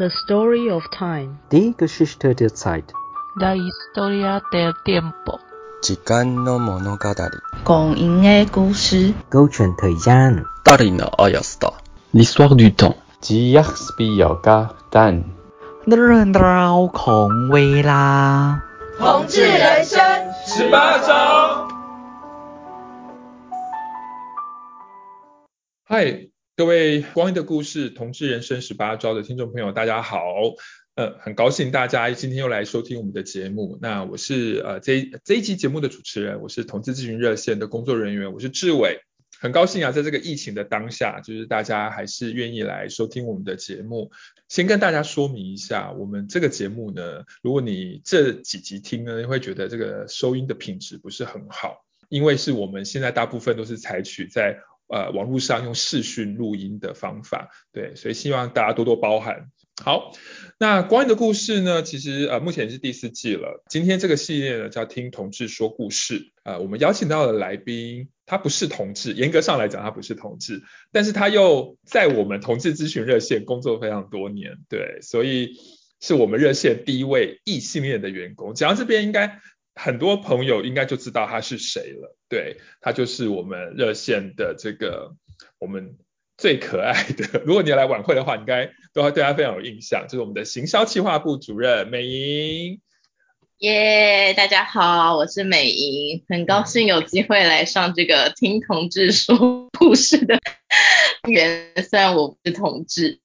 The story of time. Die Geschichte der Zeit. La historia del tiempo. 时间の物語。光阴的故事。勾选 thời gian. Dari na ayasta. L'histoire du temps. 吉亚斯比亚嘎蛋。日绕空未啦。同志人生十八招。嗨，各位《光阴的故事》同志人生十八招的听众朋友，大家好。呃，很高兴大家今天又来收听我们的节目。那我是呃这一这一期节目的主持人，我是同志咨询热线的工作人员，我是志伟。很高兴啊，在这个疫情的当下，就是大家还是愿意来收听我们的节目。先跟大家说明一下，我们这个节目呢，如果你这几集听呢，会觉得这个收音的品质不是很好，因为是我们现在大部分都是采取在。呃，网络上用视讯录音的方法，对，所以希望大家多多包涵。好，那光阴的故事呢，其实呃目前是第四季了。今天这个系列呢叫听同志说故事，呃，我们邀请到的来宾，他不是同志，严格上来讲他不是同志，但是他又在我们同志咨询热线工作非常多年，对，所以是我们热线第一位异性恋的员工。讲到这边应该。很多朋友应该就知道他是谁了，对，他就是我们热线的这个我们最可爱的。如果你要来晚会的话，应该都会对他非常有印象，就是我们的行销企划部主任美莹。耶，大家好，我是美莹，很高兴有机会来上这个听同志说故事的原，虽然我不是同志。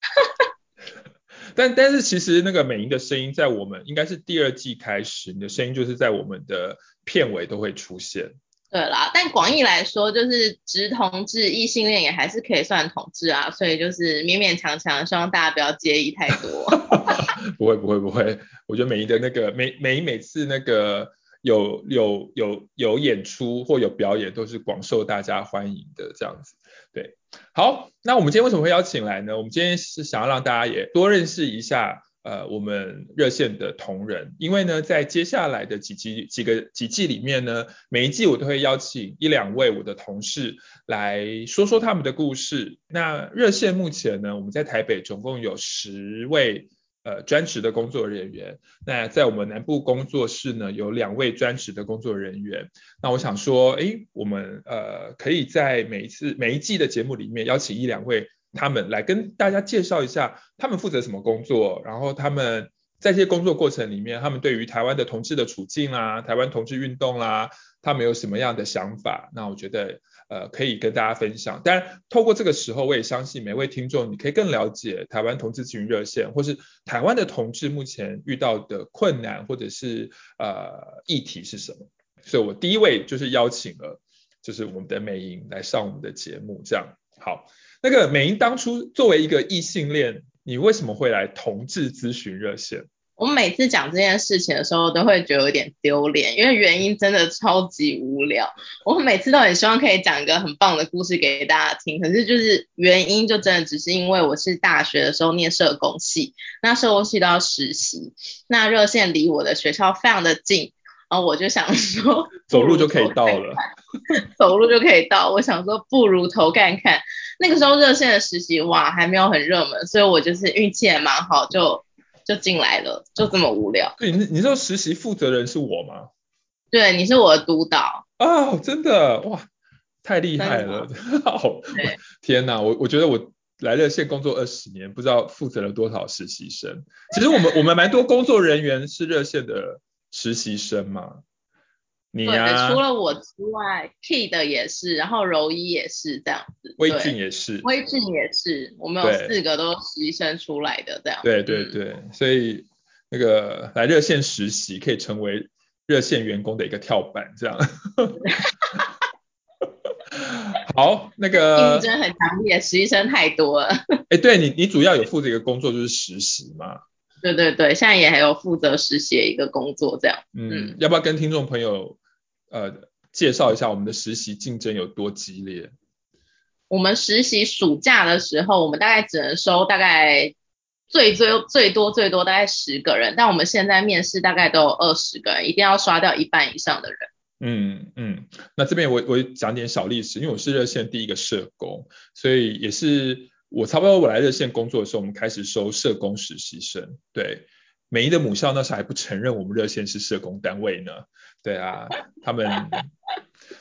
但但是其实那个美英的声音在我们应该是第二季开始，你的声音就是在我们的片尾都会出现。对啦，但广义来说，就是直同志异性恋也还是可以算同志啊，所以就是勉勉强强，希望大家不要介意太多。不会不会不会，我觉得美英的那个美美莹每次那个有有有有演出或有表演都是广受大家欢迎的这样子。对，好，那我们今天为什么会邀请来呢？我们今天是想要让大家也多认识一下，呃，我们热线的同仁，因为呢，在接下来的几集几个几季里面呢，每一季我都会邀请一两位我的同事来说说他们的故事。那热线目前呢，我们在台北总共有十位。呃，专职的工作人员，那在我们南部工作室呢，有两位专职的工作人员。那我想说，诶，我们呃可以在每一次每一季的节目里面邀请一两位他们来跟大家介绍一下他们负责什么工作，然后他们在这些工作过程里面，他们对于台湾的同志的处境啦，台湾同志运动啦，他们有什么样的想法？那我觉得。呃，可以跟大家分享。但，透过这个时候，我也相信每位听众，你可以更了解台湾同志咨询热线，或是台湾的同志目前遇到的困难，或者是呃议题是什么。所以我第一位就是邀请了，就是我们的美莹来上我们的节目。这样好，那个美莹当初作为一个异性恋，你为什么会来同志咨询热线？我每次讲这件事情的时候，都会觉得有点丢脸，因为原因真的超级无聊。我每次都很希望可以讲一个很棒的故事给大家听，可是就是原因就真的只是因为我是大学的时候念社工系，那社工系都要实习，那热线离我的学校非常的近，然后我就想说 走路就可以到了，走路就可以到，我想说不如投看看。那个时候热线的实习哇还没有很热门，所以我就是运气也蛮好就。就进来了，就这么无聊。对，你你说实习负责人是我吗？对，你是我的督导。哦，真的哇，太厉害了！好，天哪，我我觉得我来热线工作二十年，不知道负责了多少实习生。其实我们我们蛮多工作人员是热线的实习生嘛。你啊，除了我之外，Key 的也是，然后柔一也是这样子，威俊也是，威俊也是，我们有四个都实习生出来的这样。对对对，嗯、所以那个来热线实习可以成为热线员工的一个跳板，这样。好，那个竞争很强烈，实习生太多了。哎、欸，对你，你主要有负责一个工作就是实习嘛？对对对，现在也还有负责实习的一个工作这样。嗯，嗯要不要跟听众朋友？呃，介绍一下我们的实习竞争有多激烈。我们实习暑假的时候，我们大概只能收大概最最最多最多大概十个人，但我们现在面试大概都有二十个人，一定要刷掉一半以上的人。嗯嗯，那这边我我讲点小历史，因为我是热线第一个社工，所以也是。我差不多我来热线工作的时候，我们开始收社工实习生。对，美一的母校那时候还不承认我们热线是社工单位呢。对啊，他们，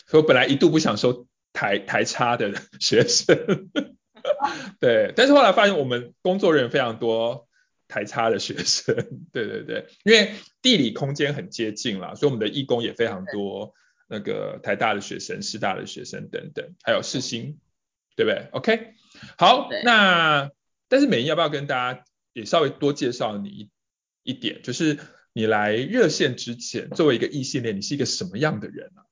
所以我本来一度不想收台台差的学生。对，但是后来发现我们工作人员非常多台差的学生。对对对，因为地理空间很接近啦，所以我们的义工也非常多。那个台大的学生、师大的学生等等，还有世新，对不对？OK，好，那但是美英要不要跟大家也稍微多介绍你一一点？就是你来热线之前，作为一个异性恋，你是一个什么样的人啊？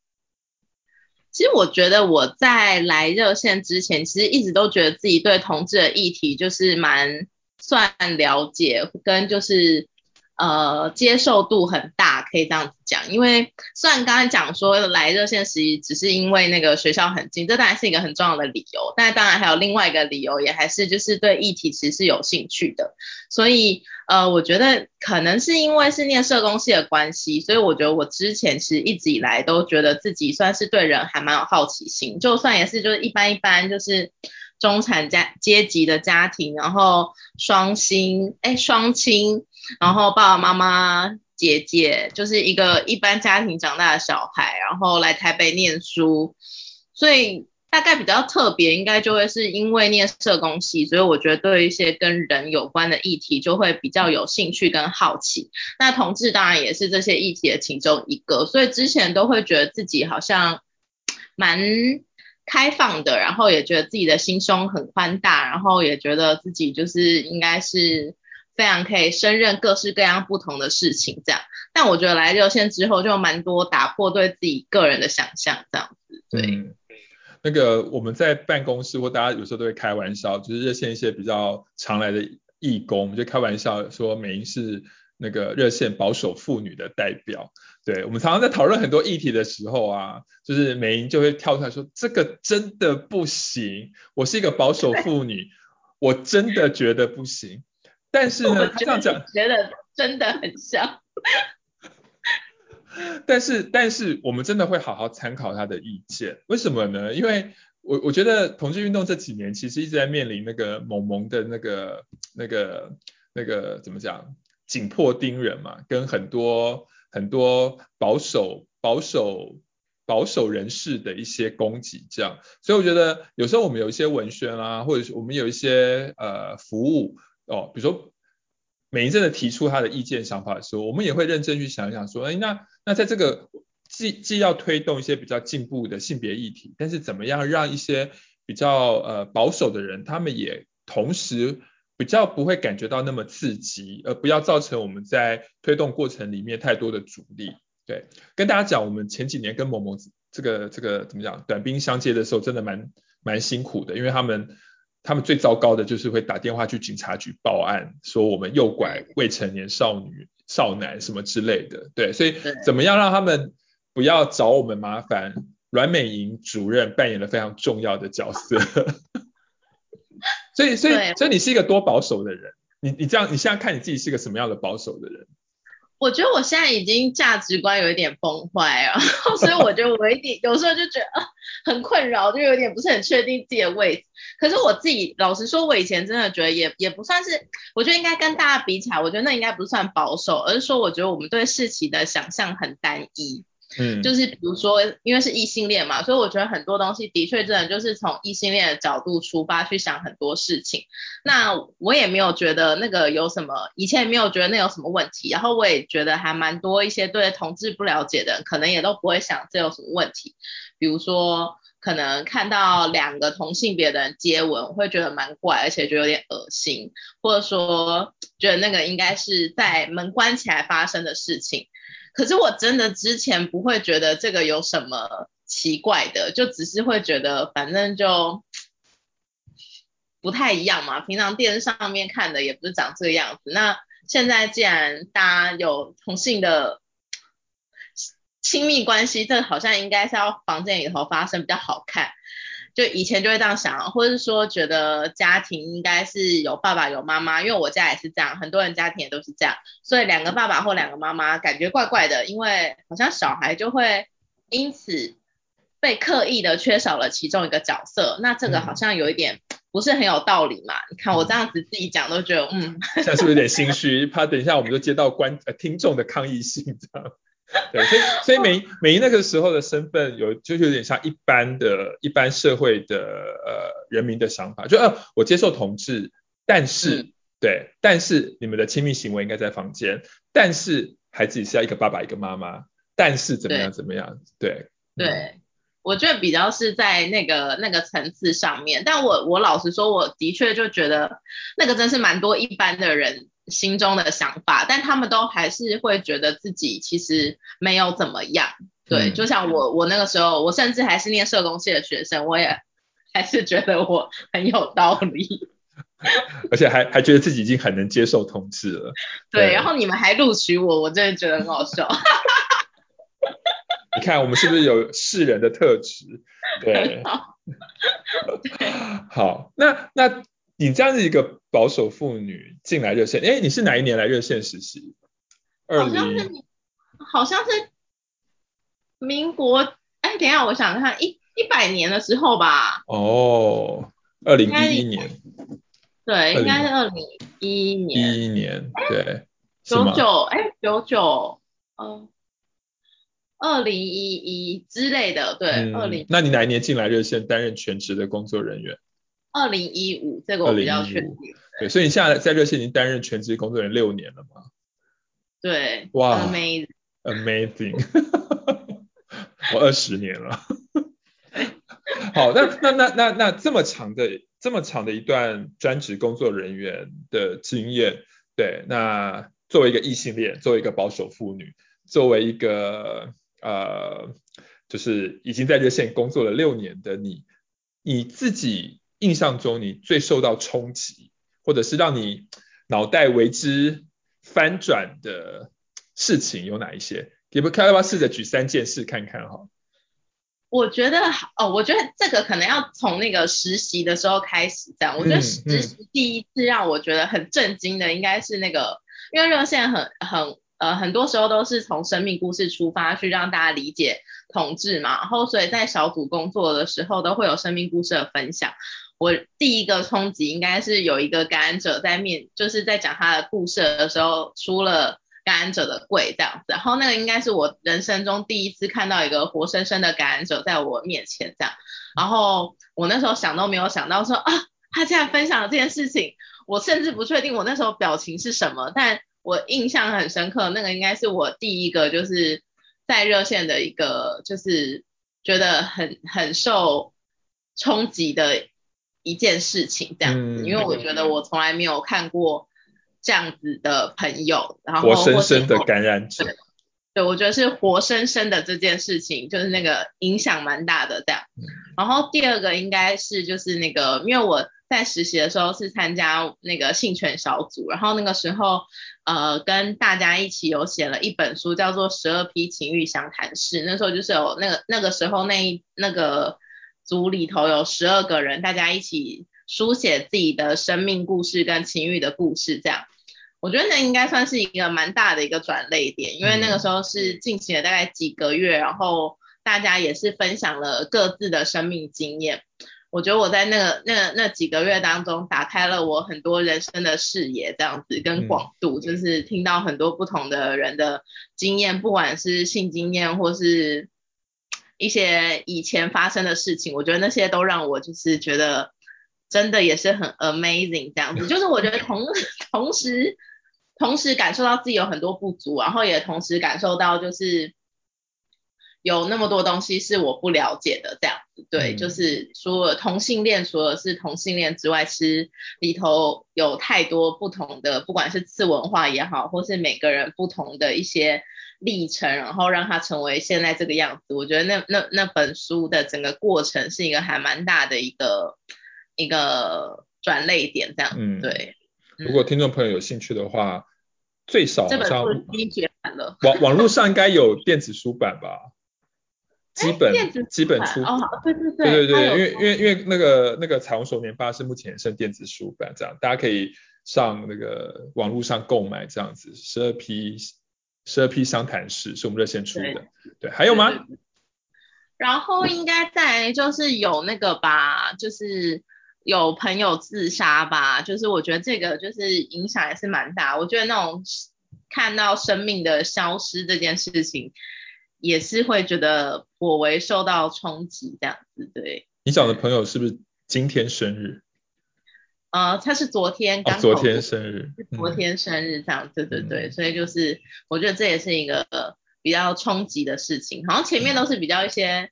其实我觉得我在来热线之前，其实一直都觉得自己对同志的议题就是蛮算了解，跟就是。呃，接受度很大，可以这样子讲。因为虽然刚才讲说来热线实只是因为那个学校很近，这当然是一个很重要的理由。但当然还有另外一个理由，也还是就是对议题其实是有兴趣的。所以呃，我觉得可能是因为是念社工系的关系，所以我觉得我之前其实一直以来都觉得自己算是对人还蛮有好奇心，就算也是就是一般一般就是。中产家阶级的家庭，然后双薪，哎，双亲，然后爸爸妈妈、姐姐，就是一个一般家庭长大的小孩，然后来台北念书，所以大概比较特别，应该就会是因为念社工系，所以我觉得对一些跟人有关的议题就会比较有兴趣跟好奇。那同志当然也是这些议题的其中一个，所以之前都会觉得自己好像蛮。开放的，然后也觉得自己的心胸很宽大，然后也觉得自己就是应该是非常可以胜任各式各样不同的事情这样。但我觉得来热线之后就蛮多打破对自己个人的想象这样子。对，那个我们在办公室或大家有时候都会开玩笑，就是热线一些比较常来的义工，我们就开玩笑说美英是那个热线保守妇女的代表。对，我们常常在讨论很多议题的时候啊，就是美英就会跳出来说：“这个真的不行，我是一个保守妇女，我真的觉得不行。”但是呢，他这样讲，觉得真的很像。但是，但是我们真的会好好参考他的意见，为什么呢？因为我我觉得同志运动这几年其实一直在面临那个萌萌的那个那个那个怎么讲，紧迫盯人嘛，跟很多。很多保守、保守、保守人士的一些攻击，这样，所以我觉得有时候我们有一些文宣啊，或者是我们有一些呃服务哦，比如说每一阵的提出他的意见想法的时候，我们也会认真去想一想，说，哎，那那在这个既既要推动一些比较进步的性别议题，但是怎么样让一些比较呃保守的人，他们也同时。比较不会感觉到那么刺激，而不要造成我们在推动过程里面太多的阻力。对，跟大家讲，我们前几年跟某某这个这个怎么讲，短兵相接的时候，真的蛮蛮辛苦的，因为他们他们最糟糕的就是会打电话去警察局报案，说我们诱拐未成年少女、少男什么之类的。对，所以怎么样让他们不要找我们麻烦？阮美莹主任扮演了非常重要的角色。所以，所以，所以你是一个多保守的人？你，你这样，你现在看你自己是个什么样的保守的人？我觉得我现在已经价值观有一点崩坏啊，所以我觉得我一点有时候就觉得很困扰，就有点不是很确定自己的位置。可是我自己老实说，我以前真的觉得也也不算是，我觉得应该跟大家比起来，我觉得那应该不算保守，而是说我觉得我们对事情的想象很单一嗯，就是比如说，因为是异性恋嘛，所以我觉得很多东西的确真的就是从异性恋的角度出发去想很多事情。那我也没有觉得那个有什么，以前也没有觉得那有什么问题。然后我也觉得还蛮多一些对同志不了解的，可能也都不会想这有什么问题。比如说，可能看到两个同性别的人接吻，我会觉得蛮怪，而且就有点恶心，或者说觉得那个应该是在门关起来发生的事情。可是我真的之前不会觉得这个有什么奇怪的，就只是会觉得反正就不太一样嘛。平常电视上面看的也不是长这个样子。那现在既然大家有同性的亲密关系，这好像应该是要房间里头发生比较好看。就以前就会这样想，或者是说觉得家庭应该是有爸爸有妈妈，因为我家也是这样，很多人家庭也都是这样，所以两个爸爸或两个妈妈感觉怪怪的，因为好像小孩就会因此被刻意的缺少了其中一个角色，那这个好像有一点不是很有道理嘛？你看我这样子自己讲都觉得，嗯，现在是不是有点心虚？怕等一下我们就接到观呃听众的抗议信这样。对，所以所以美美那个时候的身份有就是有点像一般的一般社会的呃人民的想法，就呃我接受同志，但是、嗯、对，但是你们的亲密行为应该在房间，但是孩子也是要一个爸爸一个妈妈，但是怎么样怎么样？对对。对我觉得比较是在那个那个层次上面，但我我老实说，我的确就觉得那个真是蛮多一般的人心中的想法，但他们都还是会觉得自己其实没有怎么样。对，嗯、就像我我那个时候，我甚至还是念社工系的学生，我也 还是觉得我很有道理，而且还还觉得自己已经很能接受同志了。对，对，然后你们还录取我，我真的觉得很好笑。你看我们是不是有世人的特质？对，好，那那你这样子一个保守妇女进来热线，哎，你是哪一年来热线实习？好像是好像是民国，哎，等一下，我想看一一百年的时候吧。哦，二零一一年。对，应该是二零一一年。一一年，对。九九，哎，九九，嗯。二零一一之类的，对，二零、嗯。那你哪一年进来热线担任全职的工作人员？二零一五，这个我比较确定。对，所以你现在在热线已经担任全职工作人员六年了吗？对。哇，amazing，amazing，我二十年了。好，那那那那那这么长的这么长的一段专职工作人员的经验，对，那作为一个异性恋，作为一个保守妇女，作为一个。呃，就是已经在热线工作了六年的你，你自己印象中你最受到冲击，或者是让你脑袋为之翻转的事情有哪一些？要不要不要试着举三件事看看哈？我觉得哦，我觉得这个可能要从那个实习的时候开始这样。我觉得实习第一次让我觉得很震惊的，应该是那个，嗯、因为热线很很。呃，很多时候都是从生命故事出发去让大家理解同志嘛，然后所以在小组工作的时候都会有生命故事的分享。我第一个冲击应该是有一个感染者在面，就是在讲他的故事的时候出了感染者的柜这样子，然后那个应该是我人生中第一次看到一个活生生的感染者在我面前这样，然后我那时候想都没有想到说啊，他竟然分享了这件事情，我甚至不确定我那时候表情是什么，但。我印象很深刻，那个应该是我第一个就是在热线的一个，就是觉得很很受冲击的一件事情，这样子，嗯、因为我觉得我从来没有看过这样子的朋友，然后活生生的感染者，对，我觉得是活生生的这件事情，就是那个影响蛮大的这样。然后第二个应该是就是那个，因为我。在实习的时候是参加那个性权小组，然后那个时候呃跟大家一起有写了一本书，叫做《十二批情欲相谈室》。那时候就是有那个那个时候那一那个组里头有十二个人，大家一起书写自己的生命故事跟情欲的故事，这样我觉得那应该算是一个蛮大的一个转类点，因为那个时候是进行了大概几个月，然后大家也是分享了各自的生命经验。我觉得我在那个那那几个月当中，打开了我很多人生的视野，这样子跟广度，嗯、就是听到很多不同的人的经验，不管是性经验或是一些以前发生的事情，我觉得那些都让我就是觉得真的也是很 amazing 这样子，就是我觉得同同时同时感受到自己有很多不足，然后也同时感受到就是。有那么多东西是我不了解的，这样子，对，嗯、就是除了同性恋，除了是同性恋之外，其实里头有太多不同的，不管是次文化也好，或是每个人不同的一些历程，然后让他成为现在这个样子。我觉得那那那本书的整个过程是一个还蛮大的一个一个转泪点，这样子，嗯、对。如果听众朋友有兴趣的话，最少这本书已经绝版了，网网络上应该有电子书版吧？基本基本出哦，对对对，对对对，因为因为因为那个那个彩虹手年发是目前剩电子书版这样，大家可以上那个网络上购买这样子，十二批十二批商谈室是我们热线出的，对，对，还有吗？然后应该在就是有那个吧，就是有朋友自杀吧，就是我觉得这个就是影响也是蛮大。我觉得那种看到生命的消失这件事情，也是会觉得颇为受到冲击这样子。对，你讲的朋友是不是今天生日？呃，他是昨天刚、哦、昨天生日，昨天生日这样，对对对，嗯、所以就是我觉得这也是一个比较冲击的事情。好像前面都是比较一些。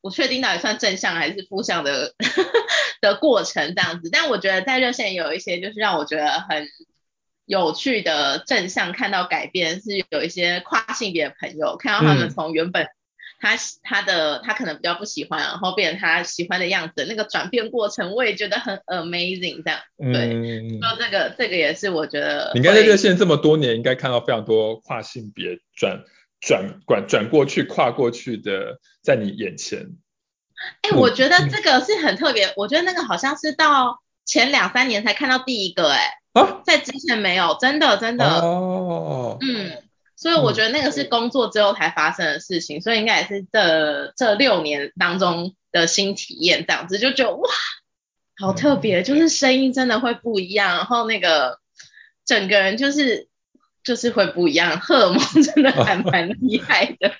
不确定到底算正向还是负向的 的过程这样子，但我觉得在热线有一些就是让我觉得很有趣的正向看到改变，是有一些跨性别的朋友看到他们从原本他他的他可能比较不喜欢，然后变成他喜欢的样子，那个转变过程我也觉得很 amazing 这样。对，嗯，说这个这个也是我觉得你应该在热线这么多年，应该看到非常多跨性别转。转转转过去，跨过去的，在你眼前。哎、欸，我觉得这个是很特别。我觉得那个好像是到前两三年才看到第一个、欸，哎、啊，在之前没有，真的真的。哦。嗯，所以我觉得那个是工作之后才发生的事情，嗯、所以应该也是这这六年当中的新体验，这样子就觉得哇，好特别，嗯、就是声音真的会不一样，然后那个整个人就是。就是会不一样，荷尔蒙真的还 蛮厉害的。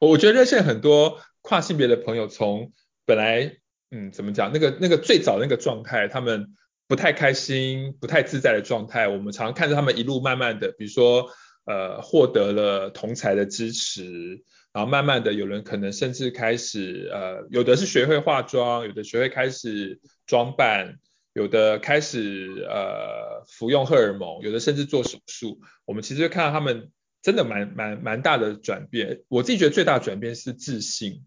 我觉得热线很多跨性别的朋友，从本来嗯怎么讲，那个那个最早那个状态，他们不太开心、不太自在的状态，我们常常看着他们一路慢慢的，比如说呃获得了同才的支持，然后慢慢的有人可能甚至开始呃有的是学会化妆，有的学会开始装扮。有的开始呃服用荷尔蒙，有的甚至做手术。我们其实会看到他们真的蛮蛮蛮大的转变。我自己觉得最大的转变是自信。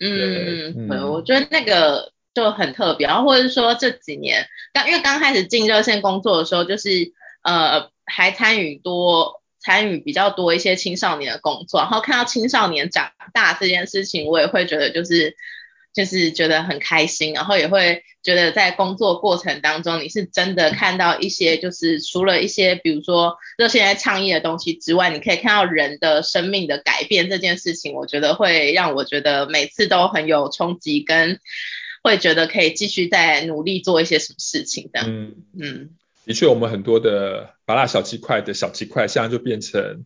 嗯，对，我觉得那个就很特别。然后或者是说这几年刚因为刚开始进热线工作的时候，就是呃还参与多参与比较多一些青少年的工作，然后看到青少年长大这件事情，我也会觉得就是。就是觉得很开心，然后也会觉得在工作过程当中，你是真的看到一些，就是除了一些比如说热线在倡议的东西之外，你可以看到人的生命的改变这件事情，我觉得会让我觉得每次都很有冲击，跟会觉得可以继续再努力做一些什么事情的。嗯。嗯，的确，我们很多的麻辣小鸡块的小鸡块，现在就变成。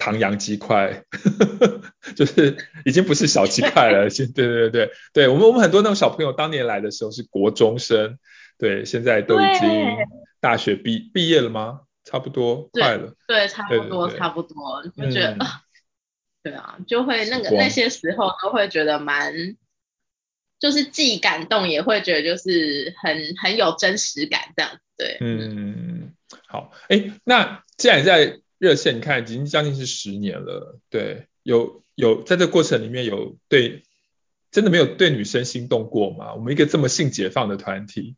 唐扬鸡块，就是已经不是小鸡块了，对对对对，对我们我们很多那种小朋友当年来的时候是国中生，对，现在都已经大学毕毕业了吗？差不多快了，对，差不多差不多，就觉得、嗯、对啊，就会那个那些时候都会觉得蛮，就是既感动也会觉得就是很很有真实感这样子，对，嗯，好，哎，那既然在。热线，你看已经将近是十年了，对，有有在这个过程里面有对真的没有对女生心动过吗？我们一个这么性解放的团体，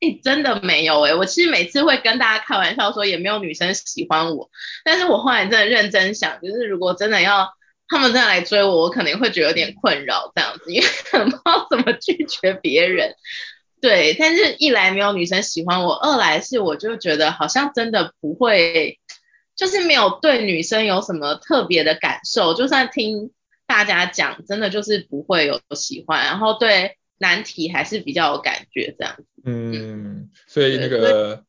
哎、欸，真的没有哎、欸，我其实每次会跟大家开玩笑说也没有女生喜欢我，但是我后来真的认真想，就是如果真的要他们真的来追我，我可能会觉得有点困扰这样子，因为很不知道怎么拒绝别人。对，但是一来没有女生喜欢我，二来是我就觉得好像真的不会，就是没有对女生有什么特别的感受，就算听大家讲，真的就是不会有喜欢，然后对男体还是比较有感觉这样子。嗯，所以那个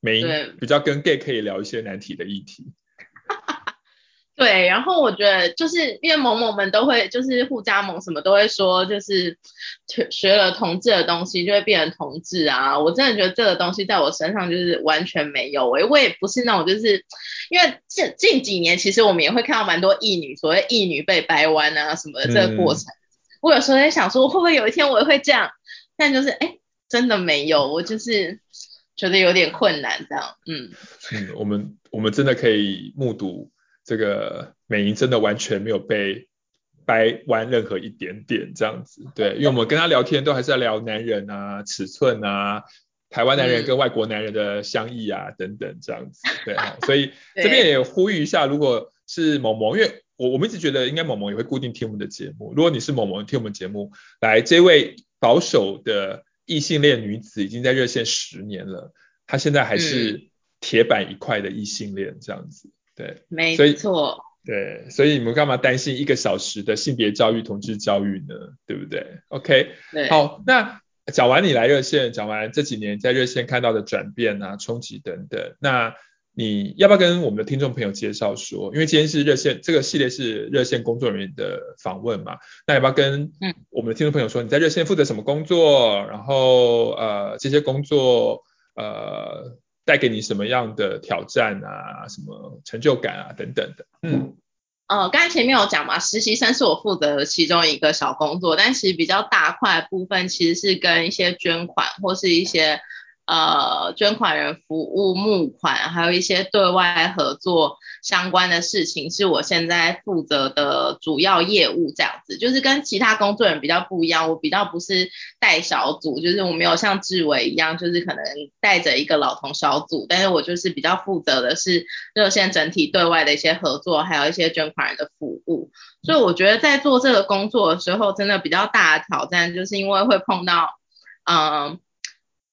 没比较跟 gay 可以聊一些难题的议题。对，然后我觉得就是因为某某们都会，就是互加盟什么都会说，就是学了同志的东西就会变成同志啊。我真的觉得这个东西在我身上就是完全没有，我也不是那种就是因为近近几年其实我们也会看到蛮多异女，所谓异女被掰弯啊什么的这个过程。嗯、我有时候在想说会不会有一天我也会这样，但就是哎真的没有，我就是觉得有点困难这样。嗯嗯，我们我们真的可以目睹。这个美莹真的完全没有被掰弯任何一点点这样子，对，因为我们跟他聊天都还是在聊男人啊、尺寸啊、台湾男人跟外国男人的相异啊、嗯、等等这样子，对啊，所以这边也呼吁一下，如果是某某，因为我我们一直觉得应该某某也会固定听我们的节目，如果你是萌萌听我们节目，来，这位保守的异性恋女子已经在热线十年了，她现在还是铁板一块的异性恋这样子。嗯对，没错，对，所以你们干嘛担心一个小时的性别教育、同志教育呢？对不对？OK，对好，那讲完你来热线，讲完这几年在热线看到的转变啊、冲击等等，那你要不要跟我们的听众朋友介绍说？因为今天是热线这个系列是热线工作人员的访问嘛，那要不要跟我们的听众朋友说，你在热线负责什么工作？然后呃，这些工作呃带给你什么样的挑战啊、什么成就感啊等等的？嗯。哦，刚才前面有讲嘛，实习生是我负责的其中一个小工作，但其实比较大块部分其实是跟一些捐款或是一些。呃，捐款人服务、募款，还有一些对外合作相关的事情，是我现在负责的主要业务。这样子，就是跟其他工作人员比较不一样，我比较不是带小组，就是我没有像志伟一样，就是可能带着一个老同小组，但是我就是比较负责的是热线整体对外的一些合作，还有一些捐款人的服务。所以我觉得在做这个工作的时候，真的比较大的挑战，就是因为会碰到，嗯、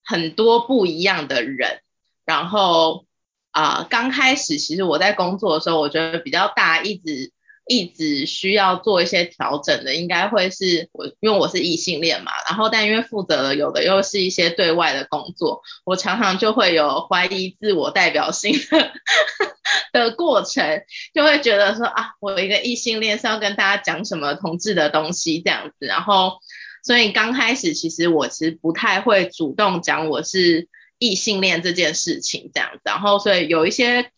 很多不一样的人，然后啊，呃，刚开始其实我在工作的时候，我觉得比较大，一直一直需要做一些调整的，应该会是我，因为我是异性恋嘛，然后但因为负责的有的又是一些对外的工作，我常常就会有怀疑自我代表性的 的过程，就会觉得说啊，我一个异性恋是要跟大家讲什么同志的东西这样子，然后。所以刚开始，其实我其实不太会主动讲我是异性恋这件事情这样子，然后所以有一些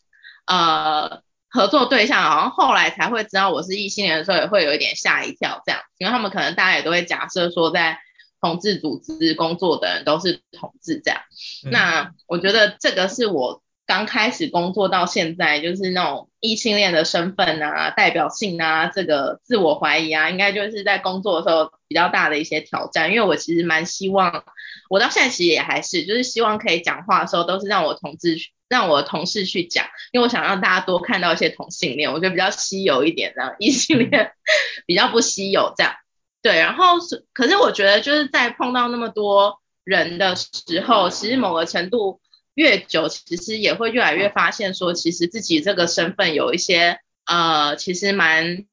呃合作对象，好像后来才会知道我是异性恋的时候，也会有一点吓一跳这样，因为他们可能大家也都会假设说，在同志组织工作的人都是同志这样。嗯、那我觉得这个是我刚开始工作到现在，就是那种异性恋的身份啊、代表性啊、这个自我怀疑啊，应该就是在工作的时候。比较大的一些挑战，因为我其实蛮希望，我到现在其实也还是，就是希望可以讲话的时候都是让我同志，让我同事去讲，因为我想让大家多看到一些同性恋，我觉得比较稀有一点，这样异性恋 比较不稀有这样。对，然后是，可是我觉得就是在碰到那么多人的时候，其实某个程度越久，其实也会越来越发现说，其实自己这个身份有一些呃，其实蛮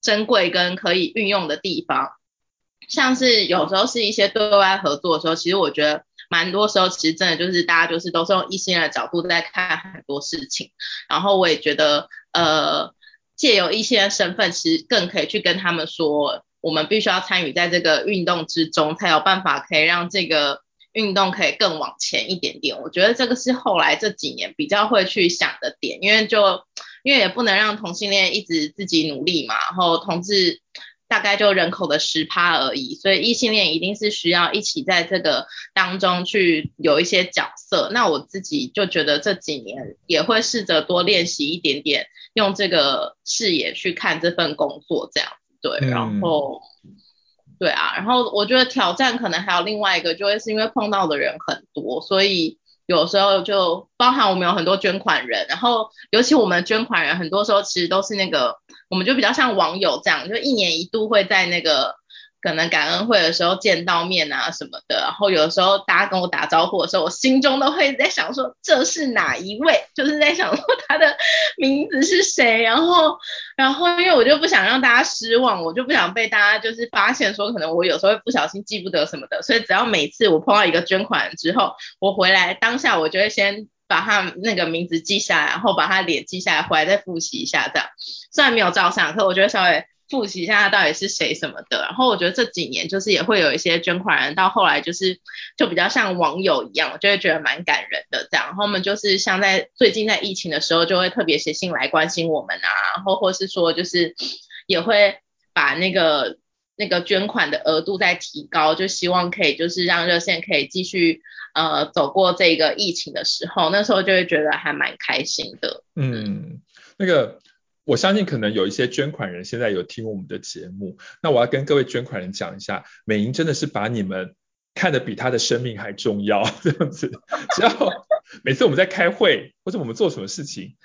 珍贵跟可以运用的地方。像是有时候是一些对外合作的时候，其实我觉得蛮多时候其实真的就是大家就是都是用异性的角度在看很多事情，然后我也觉得呃借由异性恋身份，其实更可以去跟他们说，我们必须要参与在这个运动之中，才有办法可以让这个运动可以更往前一点点。我觉得这个是后来这几年比较会去想的点，因为就因为也不能让同性恋一直自己努力嘛，然后同志。大概就人口的十趴而已，所以异性恋一定是需要一起在这个当中去有一些角色。那我自己就觉得这几年也会试着多练习一点点，用这个视野去看这份工作，这样子对。然后，对啊，然后我觉得挑战可能还有另外一个，就会是因为碰到的人很多，所以有时候就包含我们有很多捐款人，然后尤其我们捐款人很多时候其实都是那个。我们就比较像网友这样，就一年一度会在那个可能感恩会的时候见到面啊什么的，然后有时候大家跟我打招呼的时候，我心中都会在想说这是哪一位，就是在想说他的名字是谁，然后然后因为我就不想让大家失望，我就不想被大家就是发现说可能我有时候会不小心记不得什么的，所以只要每次我碰到一个捐款之后，我回来当下我就会先。把他那个名字记下来，然后把他脸记下来，回来再复习一下，这样。虽然没有照相，可我觉得稍微复习一下他到底是谁什么的。然后我觉得这几年就是也会有一些捐款人，到后来就是就比较像网友一样，我就会觉得蛮感人的这样。然后我们就是像在最近在疫情的时候，就会特别写信来关心我们啊，然后或是说就是也会把那个。那个捐款的额度在提高，就希望可以就是让热线可以继续呃走过这个疫情的时候，那时候就会觉得还蛮开心的。嗯，那个我相信可能有一些捐款人现在有听我们的节目，那我要跟各位捐款人讲一下，美英真的是把你们看得比他的生命还重要，这样子，只要 每次我们在开会或者我们做什么事情。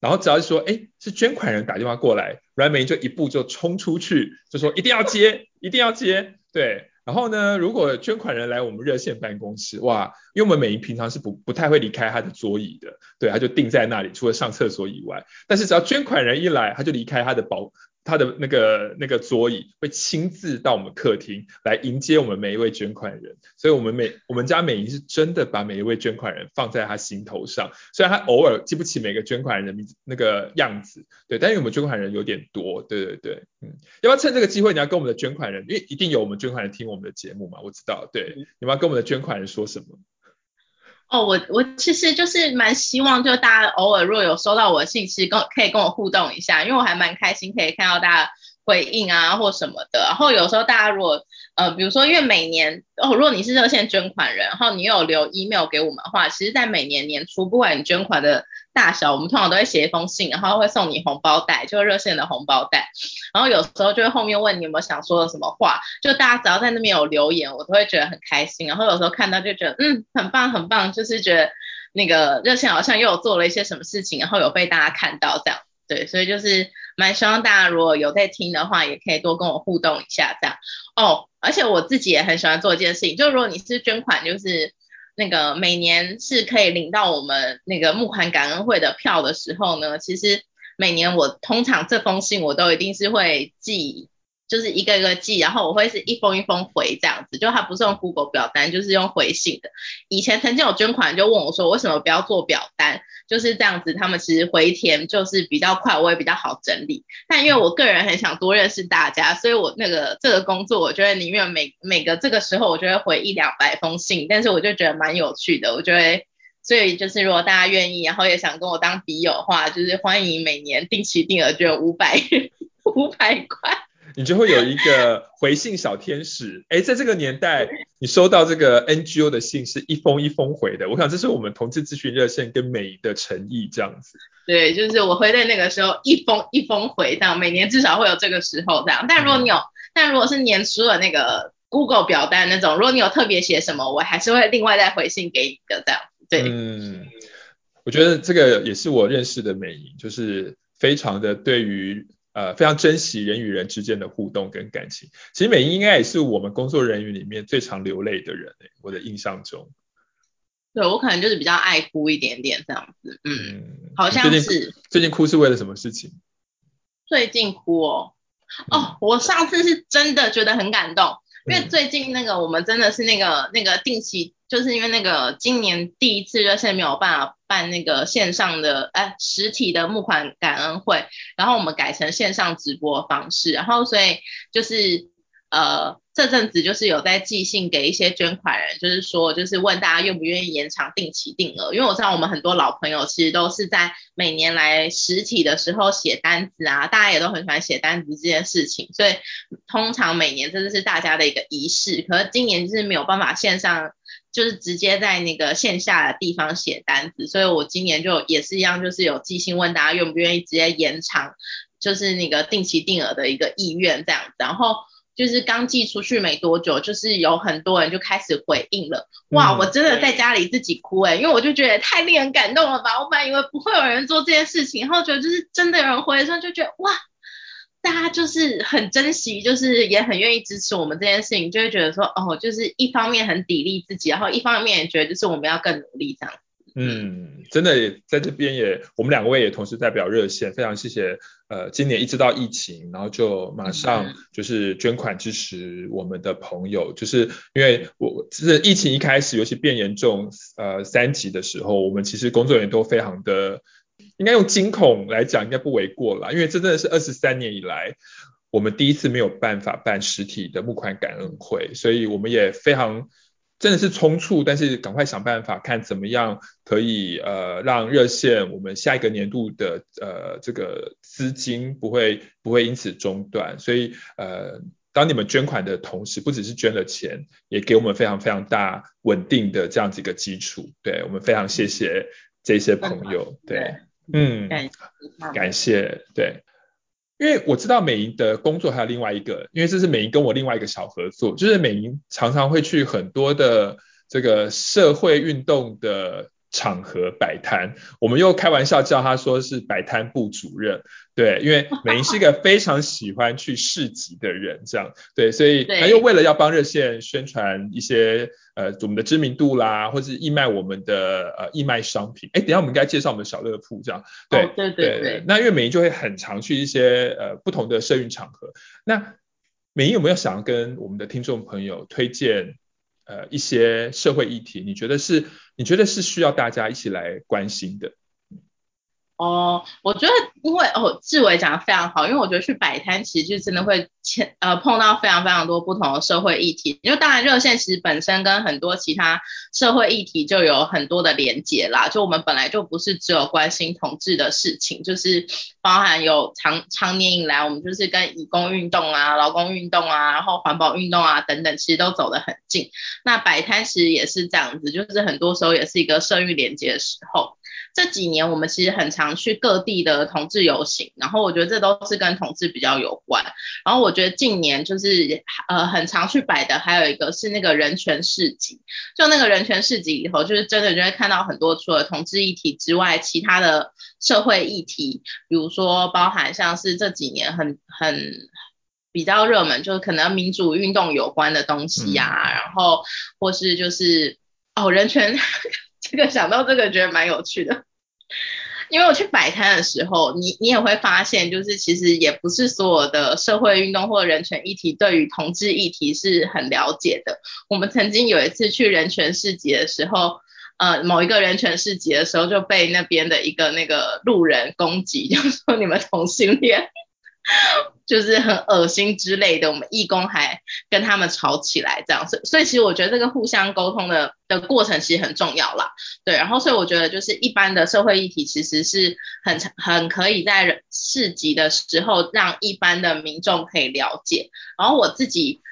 然后只要是说，哎，是捐款人打电话过来，阮美英就一步就冲出去，就说一定要接，一定要接，对。然后呢，如果捐款人来我们热线办公室，哇，因为我们美银平常是不不太会离开他的桌椅的，对，他就定在那里，除了上厕所以外。但是只要捐款人一来，他就离开他的包他的那个那个桌椅，会亲自到我们客厅来迎接我们每一位捐款人。所以，我们每我们家美吟是真的把每一位捐款人放在他心头上。虽然他偶尔记不起每个捐款人的名字那个样子，对，但因为我们捐款人有点多，对对对，嗯，要不要趁这个机会，你要跟我们的捐款人，因为一定有我们捐款人听我们的节目嘛，我知道，对，你们要跟我们的捐款人说什么？哦，我我其实就是蛮希望，就大家偶尔如果有收到我的信息，跟可以跟我互动一下，因为我还蛮开心可以看到大家回应啊或什么的。然后有时候大家如果呃，比如说因为每年哦，如果你是热线捐款人，然后你有留 email 给我们的话，其实在每年年初，不管你捐款的大小，我们通常都会写一封信，然后会送你红包袋，就热线的红包袋。然后有时候就会后面问你有没有想说的什么话，就大家只要在那边有留言，我都会觉得很开心。然后有时候看到就觉得嗯，很棒很棒，就是觉得那个热线好像又有做了一些什么事情，然后有被大家看到这样。对，所以就是蛮希望大家如果有在听的话，也可以多跟我互动一下这样。哦，而且我自己也很喜欢做一件事情，就如果你是捐款，就是。那个每年是可以领到我们那个募款感恩会的票的时候呢，其实每年我通常这封信我都一定是会寄。就是一个一个寄，然后我会是一封一封回这样子，就它不是用 Google 表单，就是用回信的。以前曾经有捐款就问我说，为什么不要做表单？就是这样子，他们其实回填就是比较快，我也比较好整理。但因为我个人很想多认识大家，所以我那个这个工作，我觉得宁愿每每个这个时候，我就会回一两百封信，但是我就觉得蛮有趣的，我觉得，所以就是如果大家愿意，然后也想跟我当笔友的话，就是欢迎每年定期定额捐五百 五百块。你就会有一个回信小天使，哎，在这个年代，你收到这个 NGO 的信是一封一封回的，我想这是我们同志咨询热线跟美的诚意这样子。对，就是我会在那个时候一封一封回这样，每年至少会有这个时候这样。但如果你有，嗯、但如果是年初的那个 Google 表单那种，如果你有特别写什么，我还是会另外再回信给你的这样。对，嗯，我觉得这个也是我认识的美吟，就是非常的对于。呃，非常珍惜人与人之间的互动跟感情。其实美英应该也是我们工作人员里面最常流泪的人，我的印象中。对，我可能就是比较爱哭一点点这样子，嗯，嗯好像是。最近，最近哭是为了什么事情？最近哭哦，哦，我上次是真的觉得很感动。因为最近那个我们真的是那个那个定期，就是因为那个今年第一次热线没有办法办那个线上的哎实体的募款感恩会，然后我们改成线上直播方式，然后所以就是呃。这阵子就是有在寄信给一些捐款人，就是说，就是问大家愿不愿意延长定期定额，因为我知道我们很多老朋友其实都是在每年来实体的时候写单子啊，大家也都很喜欢写单子这件事情，所以通常每年真的是大家的一个仪式。可是今年就是没有办法线上，就是直接在那个线下的地方写单子，所以我今年就也是一样，就是有寄信问大家愿不愿意直接延长，就是那个定期定额的一个意愿这样子，然后。就是刚寄出去没多久，就是有很多人就开始回应了。哇，我真的在家里自己哭诶、欸，因为我就觉得太令人感动了吧。我本来以为不会有人做这件事情，然后觉得就是真的有人回的时候，就觉得哇，大家就是很珍惜，就是也很愿意支持我们这件事情，就会觉得说哦，就是一方面很砥砺自己，然后一方面也觉得就是我们要更努力这样。嗯，真的也在这边也，我们两位也同时代表热线，非常谢谢。呃，今年一直到疫情，然后就马上就是捐款支持我们的朋友，嗯、就是因为我是疫情一开始，尤其变严重，呃，三级的时候，我们其实工作人员都非常的，应该用惊恐来讲，应该不为过啦，因为这真的是二十三年以来，我们第一次没有办法办实体的募款感恩会，所以我们也非常。真的是匆促，但是赶快想办法看怎么样可以呃让热线我们下一个年度的呃这个资金不会不会因此中断，所以呃当你们捐款的同时，不只是捐了钱，也给我们非常非常大稳定的这样子一个基础，对，我们非常谢谢这些朋友，对，嗯，感谢，对。因为我知道美莹的工作还有另外一个，因为这是美莹跟我另外一个小合作，就是美莹常常会去很多的这个社会运动的场合摆摊，我们又开玩笑叫他说是摆摊部主任，对，因为美英是一个非常喜欢去市集的人，这样，对，所以他又为了要帮热线宣传一些呃我们的知名度啦，或是义卖我们的呃义卖商品，哎，等一下我们应该介绍我们小乐铺这样，对，哦、对对对，对。那因为美英就会很常去一些呃不同的社运场合，那美英有没有想要跟我们的听众朋友推荐？呃，一些社会议题，你觉得是？你觉得是需要大家一起来关心的？哦，我觉得因为哦，志伟讲的非常好，因为我觉得去摆摊其实就真的会牵呃碰到非常非常多不同的社会议题。因为当然热线其实本身跟很多其他社会议题就有很多的连结啦。就我们本来就不是只有关心同志的事情，就是包含有长长年以来我们就是跟移工运动啊、劳工运动啊、然后环保运动啊等等，其实都走得很近。那摆摊其实也是这样子，就是很多时候也是一个社运连结的时候。这几年我们其实很常去各地的同志游行，然后我觉得这都是跟同志比较有关。然后我觉得近年就是呃很常去摆的，还有一个是那个人权市集。就那个人权市集里头，就是真的就会看到很多除了同志议题之外，其他的社会议题，比如说包含像是这几年很很比较热门，就是可能民主运动有关的东西呀、啊，嗯、然后或是就是哦人权。这个想到这个觉得蛮有趣的，因为我去摆摊的时候，你你也会发现，就是其实也不是所有的社会运动或人权议题对于同志议题是很了解的。我们曾经有一次去人权市集的时候，呃，某一个人权市集的时候就被那边的一个那个路人攻击，就说你们同性恋。就是很恶心之类的，我们义工还跟他们吵起来，这样，所以所以其实我觉得这个互相沟通的的过程其实很重要啦，对，然后所以我觉得就是一般的社会议题其实是很很可以在市集的时候让一般的民众可以了解，然后我自己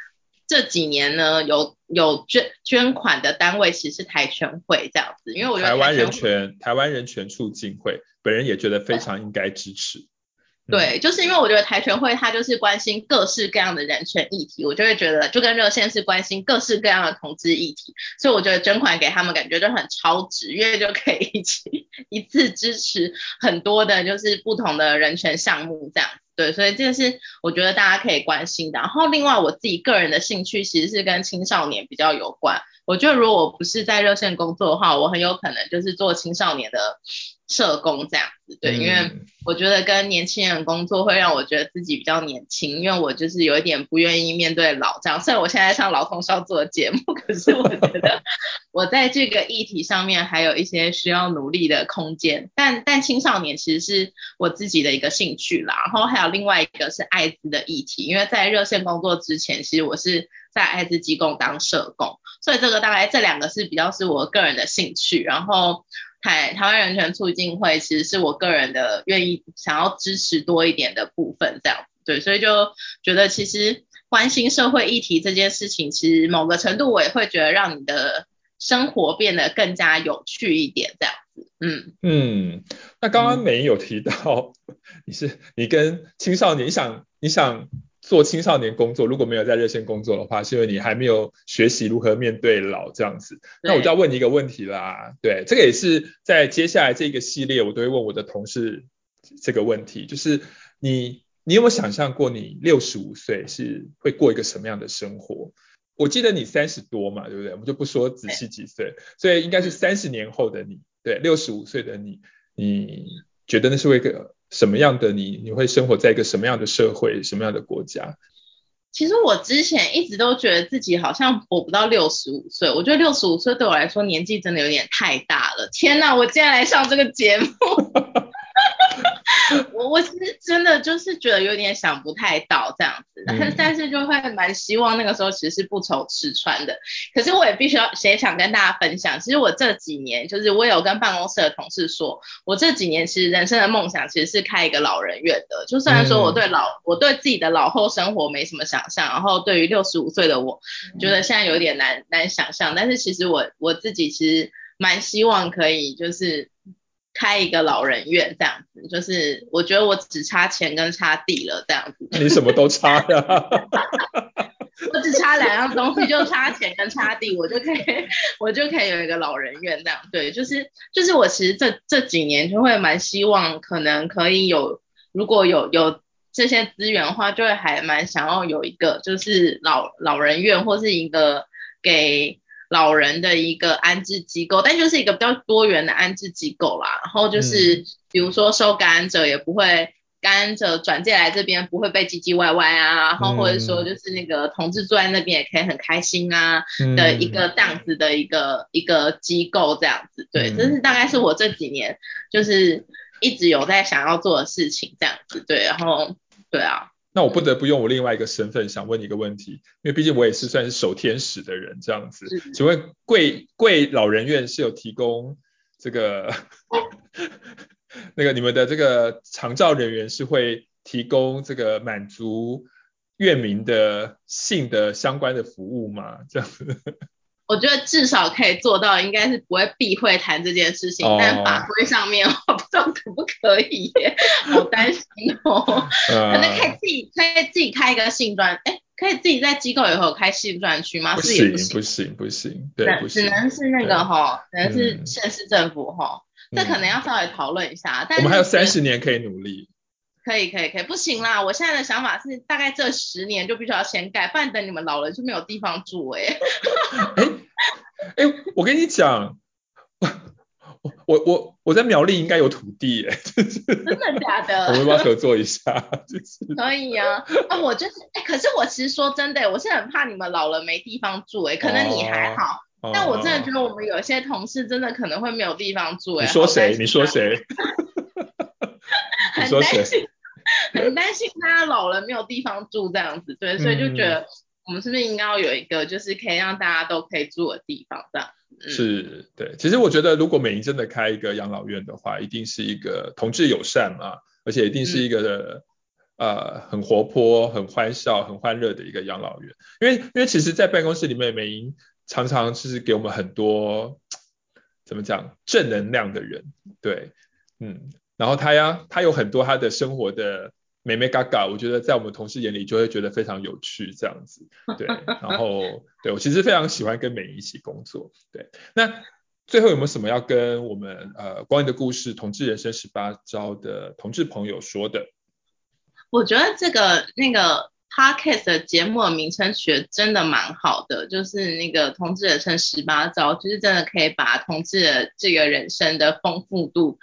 这几年呢有有捐捐款的单位其实是台全会这样子，因为我觉得台湾人权台湾人权促进会本人也觉得非常应该支持。对，就是因为我觉得台权会它就是关心各式各样的人权议题，我就会觉得就跟热线是关心各式各样的同志议题，所以我觉得捐款给他们感觉就很超值，因为就可以一起一次支持很多的就是不同的人权项目这样。对，所以这个是我觉得大家可以关心的。然后另外我自己个人的兴趣其实是跟青少年比较有关，我觉得如果我不是在热线工作的话，我很有可能就是做青少年的。社工这样子，对，因为我觉得跟年轻人工作会让我觉得自己比较年轻，因为我就是有一点不愿意面对老这样。虽然我现在上老通宵做节目，可是我觉得 我在这个议题上面还有一些需要努力的空间。但但青少年其实是我自己的一个兴趣啦，然后还有另外一个是艾滋的议题，因为在热线工作之前，其实我是在艾滋机构当社工，所以这个大概这两个是比较是我个人的兴趣，然后。台台湾人权促进会其实是我个人的愿意想要支持多一点的部分，这样对，所以就觉得其实关心社会议题这件事情，其实某个程度我也会觉得让你的生活变得更加有趣一点，这样子，嗯嗯。那刚刚美有提到，你是你跟青少年，你想你想。做青少年工作，如果没有在热线工作的话，是因为你还没有学习如何面对老这样子。那我就要问你一个问题啦，对，这个也是在接下来这个系列，我都会问我的同事这个问题，就是你你有没有想象过你六十五岁是会过一个什么样的生活？我记得你三十多嘛，对不对？我们就不说仔细几岁，所以应该是三十年后的你，对，六十五岁的你，你觉得那是一个？什么样的你，你会生活在一个什么样的社会，什么样的国家？其实我之前一直都觉得自己好像活不到六十五岁，我觉得六十五岁对我来说年纪真的有点太大了。天哪，我竟然来上这个节目！我我其实真的就是觉得有点想不太到这样子，但是但是就会蛮希望那个时候其实是不愁吃穿的。可是我也必须要也想跟大家分享，其实我这几年就是我有跟办公室的同事说，我这几年其实人生的梦想其实是开一个老人院的。就虽然说我对老我对自己的老后生活没什么想象，然后对于六十五岁的我觉得现在有点难难想象，但是其实我我自己其实蛮希望可以就是。开一个老人院这样子，就是我觉得我只差钱跟差地了这样子。你什么都差呀？我只差两样东西，就差钱跟差地，我就可以，我就可以有一个老人院这样。对，就是就是我其实这这几年就会蛮希望，可能可以有，如果有有这些资源的话，就会还蛮想要有一个，就是老老人院或是一个给老人的一个安置机构，但就是一个比较多元的安置机构啦。然后就是比如说收感染者也不会。感染者转介来这边不会被唧唧歪歪啊，然后或者说就是那个同志住在那边也可以很开心啊的一个这样子的一个一个机构这样子，对，这是大概是我这几年就是一直有在想要做的事情这样子，对，然后对啊。那我不得不用我另外一个身份想问你一个问题，因为毕竟我也是算是守天使的人这样子，请问贵贵老人院是有提供这个？那个你们的这个长照人员是会提供这个满足院民的性的相关的服务吗？这样子，我觉得至少可以做到，应该是不会避讳谈这件事情，哦、但法规上面我不知道可不可以耶，好担心哦。可能可以自己可以自己开一个性专，哎，可以自己在机构以后开性专区吗？不行不行不行不行，对，不行，只能是那个哈，只能是县市政府哈。这可能要稍微讨论一下，嗯、但我们还有三十年可以努力。可以可以可以，不行啦！我现在的想法是，大概这十年就必须要先盖，不然等你们老了就没有地方住哎、欸。哎 哎、欸，我跟你讲，我我我我在苗栗应该有土地哎、欸，真的假的？我们要合作一下？可以啊，啊，我就是哎、欸，可是我其实说真的，我是很怕你们老了没地方住哎、欸，可能你还好。哦但我真的觉得我们有些同事真的可能会没有地方住哎、欸。你说谁？你说谁？很担心，很担心他老了没有地方住这样子，对，所以就觉得我们是不是应该要有一个就是可以让大家都可以住的地方这样？嗯、是，对。其实我觉得如果美英真的开一个养老院的话，一定是一个同志友善嘛，而且一定是一个、嗯、呃很活泼、很欢笑、很欢乐的一个养老院。因为因为其实，在办公室里面，美英。常常就是给我们很多怎么讲正能量的人，对，嗯，然后他呀，他有很多他的生活的眉眉嘎嘎，我觉得在我们同事眼里就会觉得非常有趣这样子，对，然后对我其实非常喜欢跟美伶一起工作，对，那最后有没有什么要跟我们呃光阴的故事同志人生十八招的同志朋友说的？我觉得这个那个。Podcast 的节目的名称取得真的蛮好的，就是那个同志人生十八招，就是真的可以把同志的这个人生的丰富度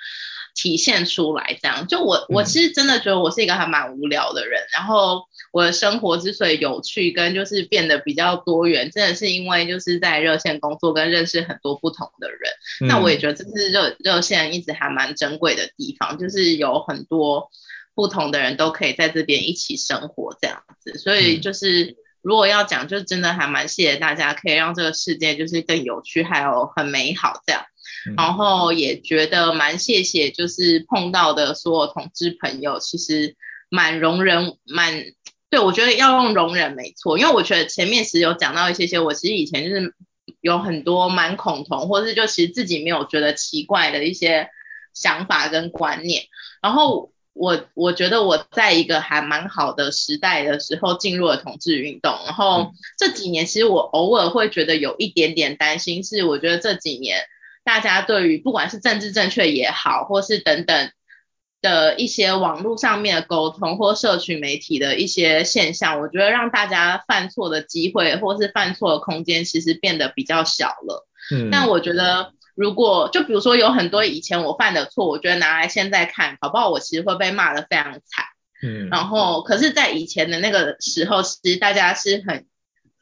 体现出来。这样，就我我其实真的觉得我是一个还蛮无聊的人，然后我的生活之所以有趣跟就是变得比较多元，真的是因为就是在热线工作跟认识很多不同的人。嗯、那我也觉得这是热热线一直还蛮珍贵的地方，就是有很多。不同的人都可以在这边一起生活，这样子，所以就是如果要讲，就真的还蛮谢谢大家，可以让这个世界就是更有趣，还有很美好这样。然后也觉得蛮谢谢，就是碰到的所有同志朋友，其实蛮容忍，蛮对我觉得要用容忍没错，因为我觉得前面其实有讲到一些些，我其实以前就是有很多蛮恐同，或是就其实自己没有觉得奇怪的一些想法跟观念，然后。我我觉得我在一个还蛮好的时代的时候进入了同志运动，然后这几年其实我偶尔会觉得有一点点担心，是我觉得这几年大家对于不管是政治正确也好，或是等等的一些网络上面的沟通或社群媒体的一些现象，我觉得让大家犯错的机会或是犯错的空间其实变得比较小了。嗯，但我觉得。如果就比如说有很多以前我犯的错，我觉得拿来现在看，好不好？我其实会被骂的非常惨。嗯，然后可是，在以前的那个时候，其实大家是很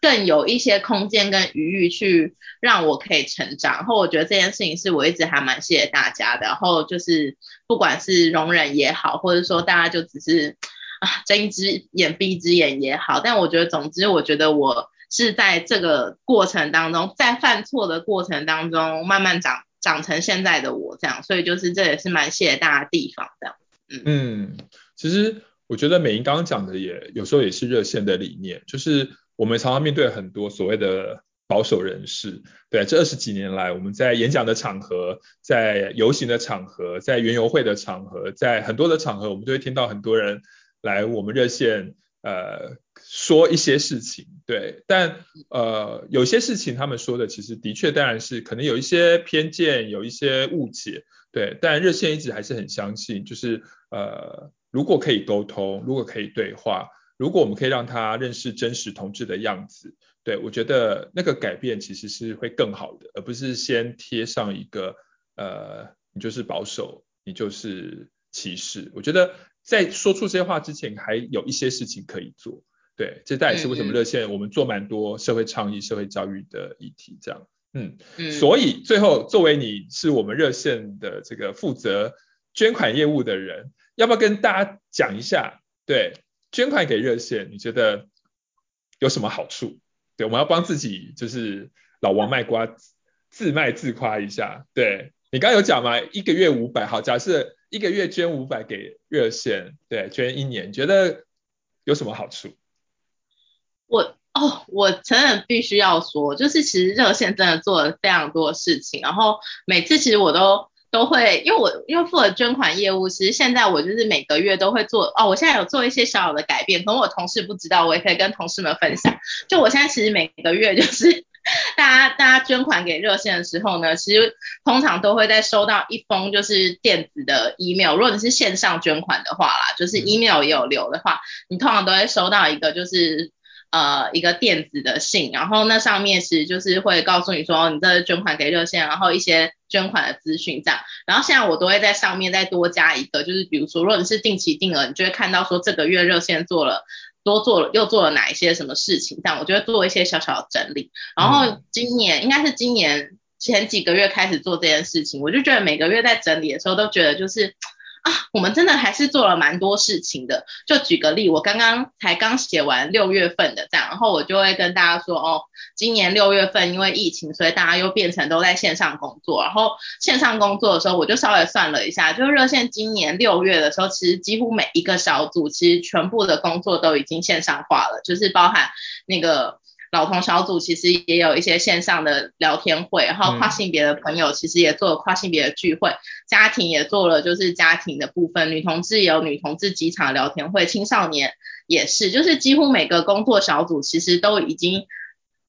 更有一些空间跟余裕去让我可以成长。然后我觉得这件事情是我一直还蛮谢谢大家的。然后就是不管是容忍也好，或者说大家就只是啊睁一只眼闭一只眼也好，但我觉得总之，我觉得我。是在这个过程当中，在犯错的过程当中，慢慢长长成现在的我这样，所以就是这也是蛮谢谢大家的地方的。嗯嗯，其实我觉得美英刚刚讲的也有时候也是热线的理念，就是我们常常面对很多所谓的保守人士，对，这二十几年来，我们在演讲的场合，在游行的场合，在园游会的场合，在很多的场合，我们都会听到很多人来我们热线，呃。说一些事情，对，但呃，有些事情他们说的其实的确当然是可能有一些偏见，有一些误解，对，但热线一直还是很相信，就是呃，如果可以沟通，如果可以对话，如果我们可以让他认识真实同志的样子，对，我觉得那个改变其实是会更好的，而不是先贴上一个呃，你就是保守，你就是歧视。我觉得在说出这些话之前，还有一些事情可以做。对，这大概也是为什么热线我们做蛮多社会倡议、社会教育的议题这样。嗯嗯。所以最后，作为你是我们热线的这个负责捐款业务的人，要不要跟大家讲一下？对，捐款给热线，你觉得有什么好处？对，我们要帮自己就是老王卖瓜，自卖自夸一下。对，你刚有讲吗？一个月五百，好，假设一个月捐五百给热线，对，捐一年，觉得有什么好处？我哦，我承认必须要说，就是其实热线真的做了非常多事情，然后每次其实我都都会，因为我因为负责捐款业务，其实现在我就是每个月都会做哦，我现在有做一些小小的改变，可能我同事不知道，我也可以跟同事们分享。就我现在其实每个月就是 大家大家捐款给热线的时候呢，其实通常都会在收到一封就是电子的 email，如果你是线上捐款的话啦，就是 email 也有留的话，你通常都会收到一个就是。呃，一个电子的信，然后那上面其实就是会告诉你说，你这捐款给热线，然后一些捐款的资讯这样。然后现在我都会在上面再多加一个，就是比如说，如果你是定期定额，你就会看到说这个月热线做了多做了又做了哪一些什么事情，这样我就会做一些小小的整理。然后今年、应该是今年前几个月开始做这件事情，我就觉得每个月在整理的时候都觉得就是。啊，我们真的还是做了蛮多事情的。就举个例，我刚刚才刚写完六月份的这样，然后我就会跟大家说，哦，今年六月份因为疫情，所以大家又变成都在线上工作。然后线上工作的时候，我就稍微算了一下，就热线今年六月的时候，其实几乎每一个小组其实全部的工作都已经线上化了，就是包含那个。老同小组其实也有一些线上的聊天会，然后跨性别的朋友其实也做了跨性别的聚会，嗯、家庭也做了就是家庭的部分，女同志也有女同志机场聊天会，青少年也是，就是几乎每个工作小组其实都已经。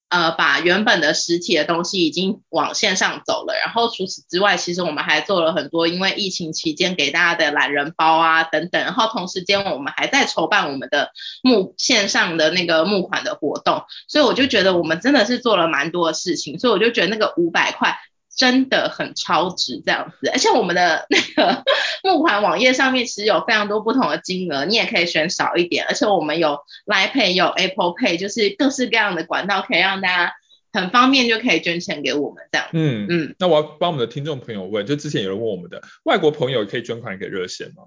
呃，把原本的实体的东西已经往线上走了，然后除此之外，其实我们还做了很多，因为疫情期间给大家的懒人包啊等等，然后同时间我们还在筹办我们的募线上的那个募款的活动，所以我就觉得我们真的是做了蛮多的事情，所以我就觉得那个五百块。真的很超值这样子，而且我们的 那个募款网页上面其实有非常多不同的金额，你也可以选少一点，而且我们有 Line Pay 有 Apple Pay，就是各式各样的管道可以让大家很方便就可以捐钱给我们这样。嗯嗯，那我要帮我们的听众朋友问，就之前有人问我们的外国朋友可以捐款给热线吗？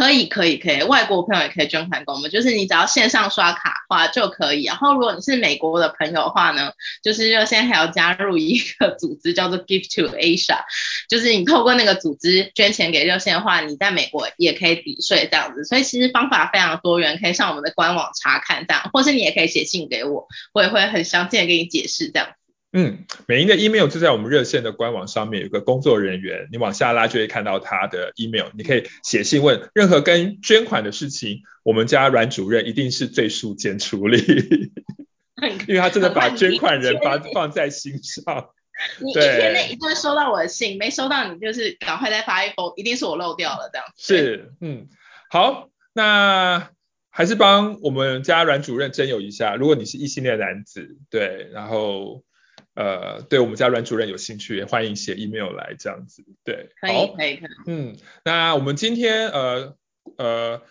可以可以可以，外国朋友也可以捐款给我们，就是你只要线上刷卡的话就可以。然后如果你是美国的朋友的话呢，就是热线还要加入一个组织叫做 Give to Asia，就是你透过那个组织捐钱给热线的话，你在美国也可以抵税这样子。所以其实方法非常多元，可以上我们的官网查看这样，或是你也可以写信给我，我也会很详细的给你解释这样。嗯，美英的 email 就在我们热线的官网上面，有个工作人员，你往下拉就会看到他的 email，你可以写信问任何跟捐款的事情，我们家阮主任一定是最速简处理，因为他真的把捐款人放放在心上。你一天内一定会收到我的信，没收到你就是赶快再发一封，一定是我漏掉了这样。是，嗯，好，那还是帮我们家阮主任征友一下，如果你是异性恋男子，对，然后。呃，对我们家阮主任有兴趣，也欢迎写 email 来这样子，对，可以好。可以可以，嗯，那我们今天呃呃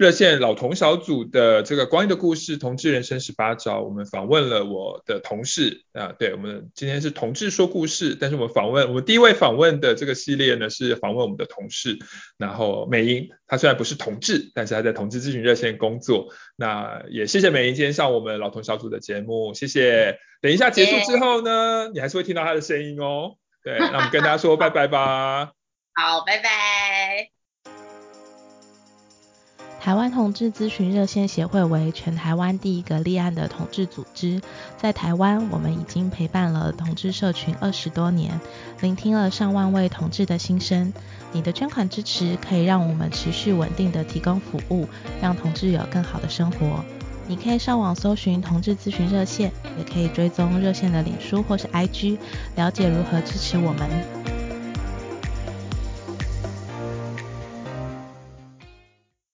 热线老同小组的这个光阴的故事，同志人生十八招，我们访问了我的同事啊，对，我们今天是同志说故事，但是我们访问我们第一位访问的这个系列呢是访问我们的同事，然后美英，她虽然不是同志，但是她在同志咨询热线工作，那也谢谢美英今天上我们老同小组的节目，谢谢。等一下结束之后呢你还是会听到他的声音哦。对，那我们跟大家说拜拜吧。好，拜拜。台湾同志咨询热线协会为全台湾第一个立案的同志组织，在台湾我们已经陪伴了同志社群二十多年，聆听了上万位同志的心声。你的捐款支持可以让我们持续稳定的提供服务，让同志有更好的生活。你可以上网搜寻同志咨询热线，也可以追踪热线的脸书或是 IG，了解如何支持我们。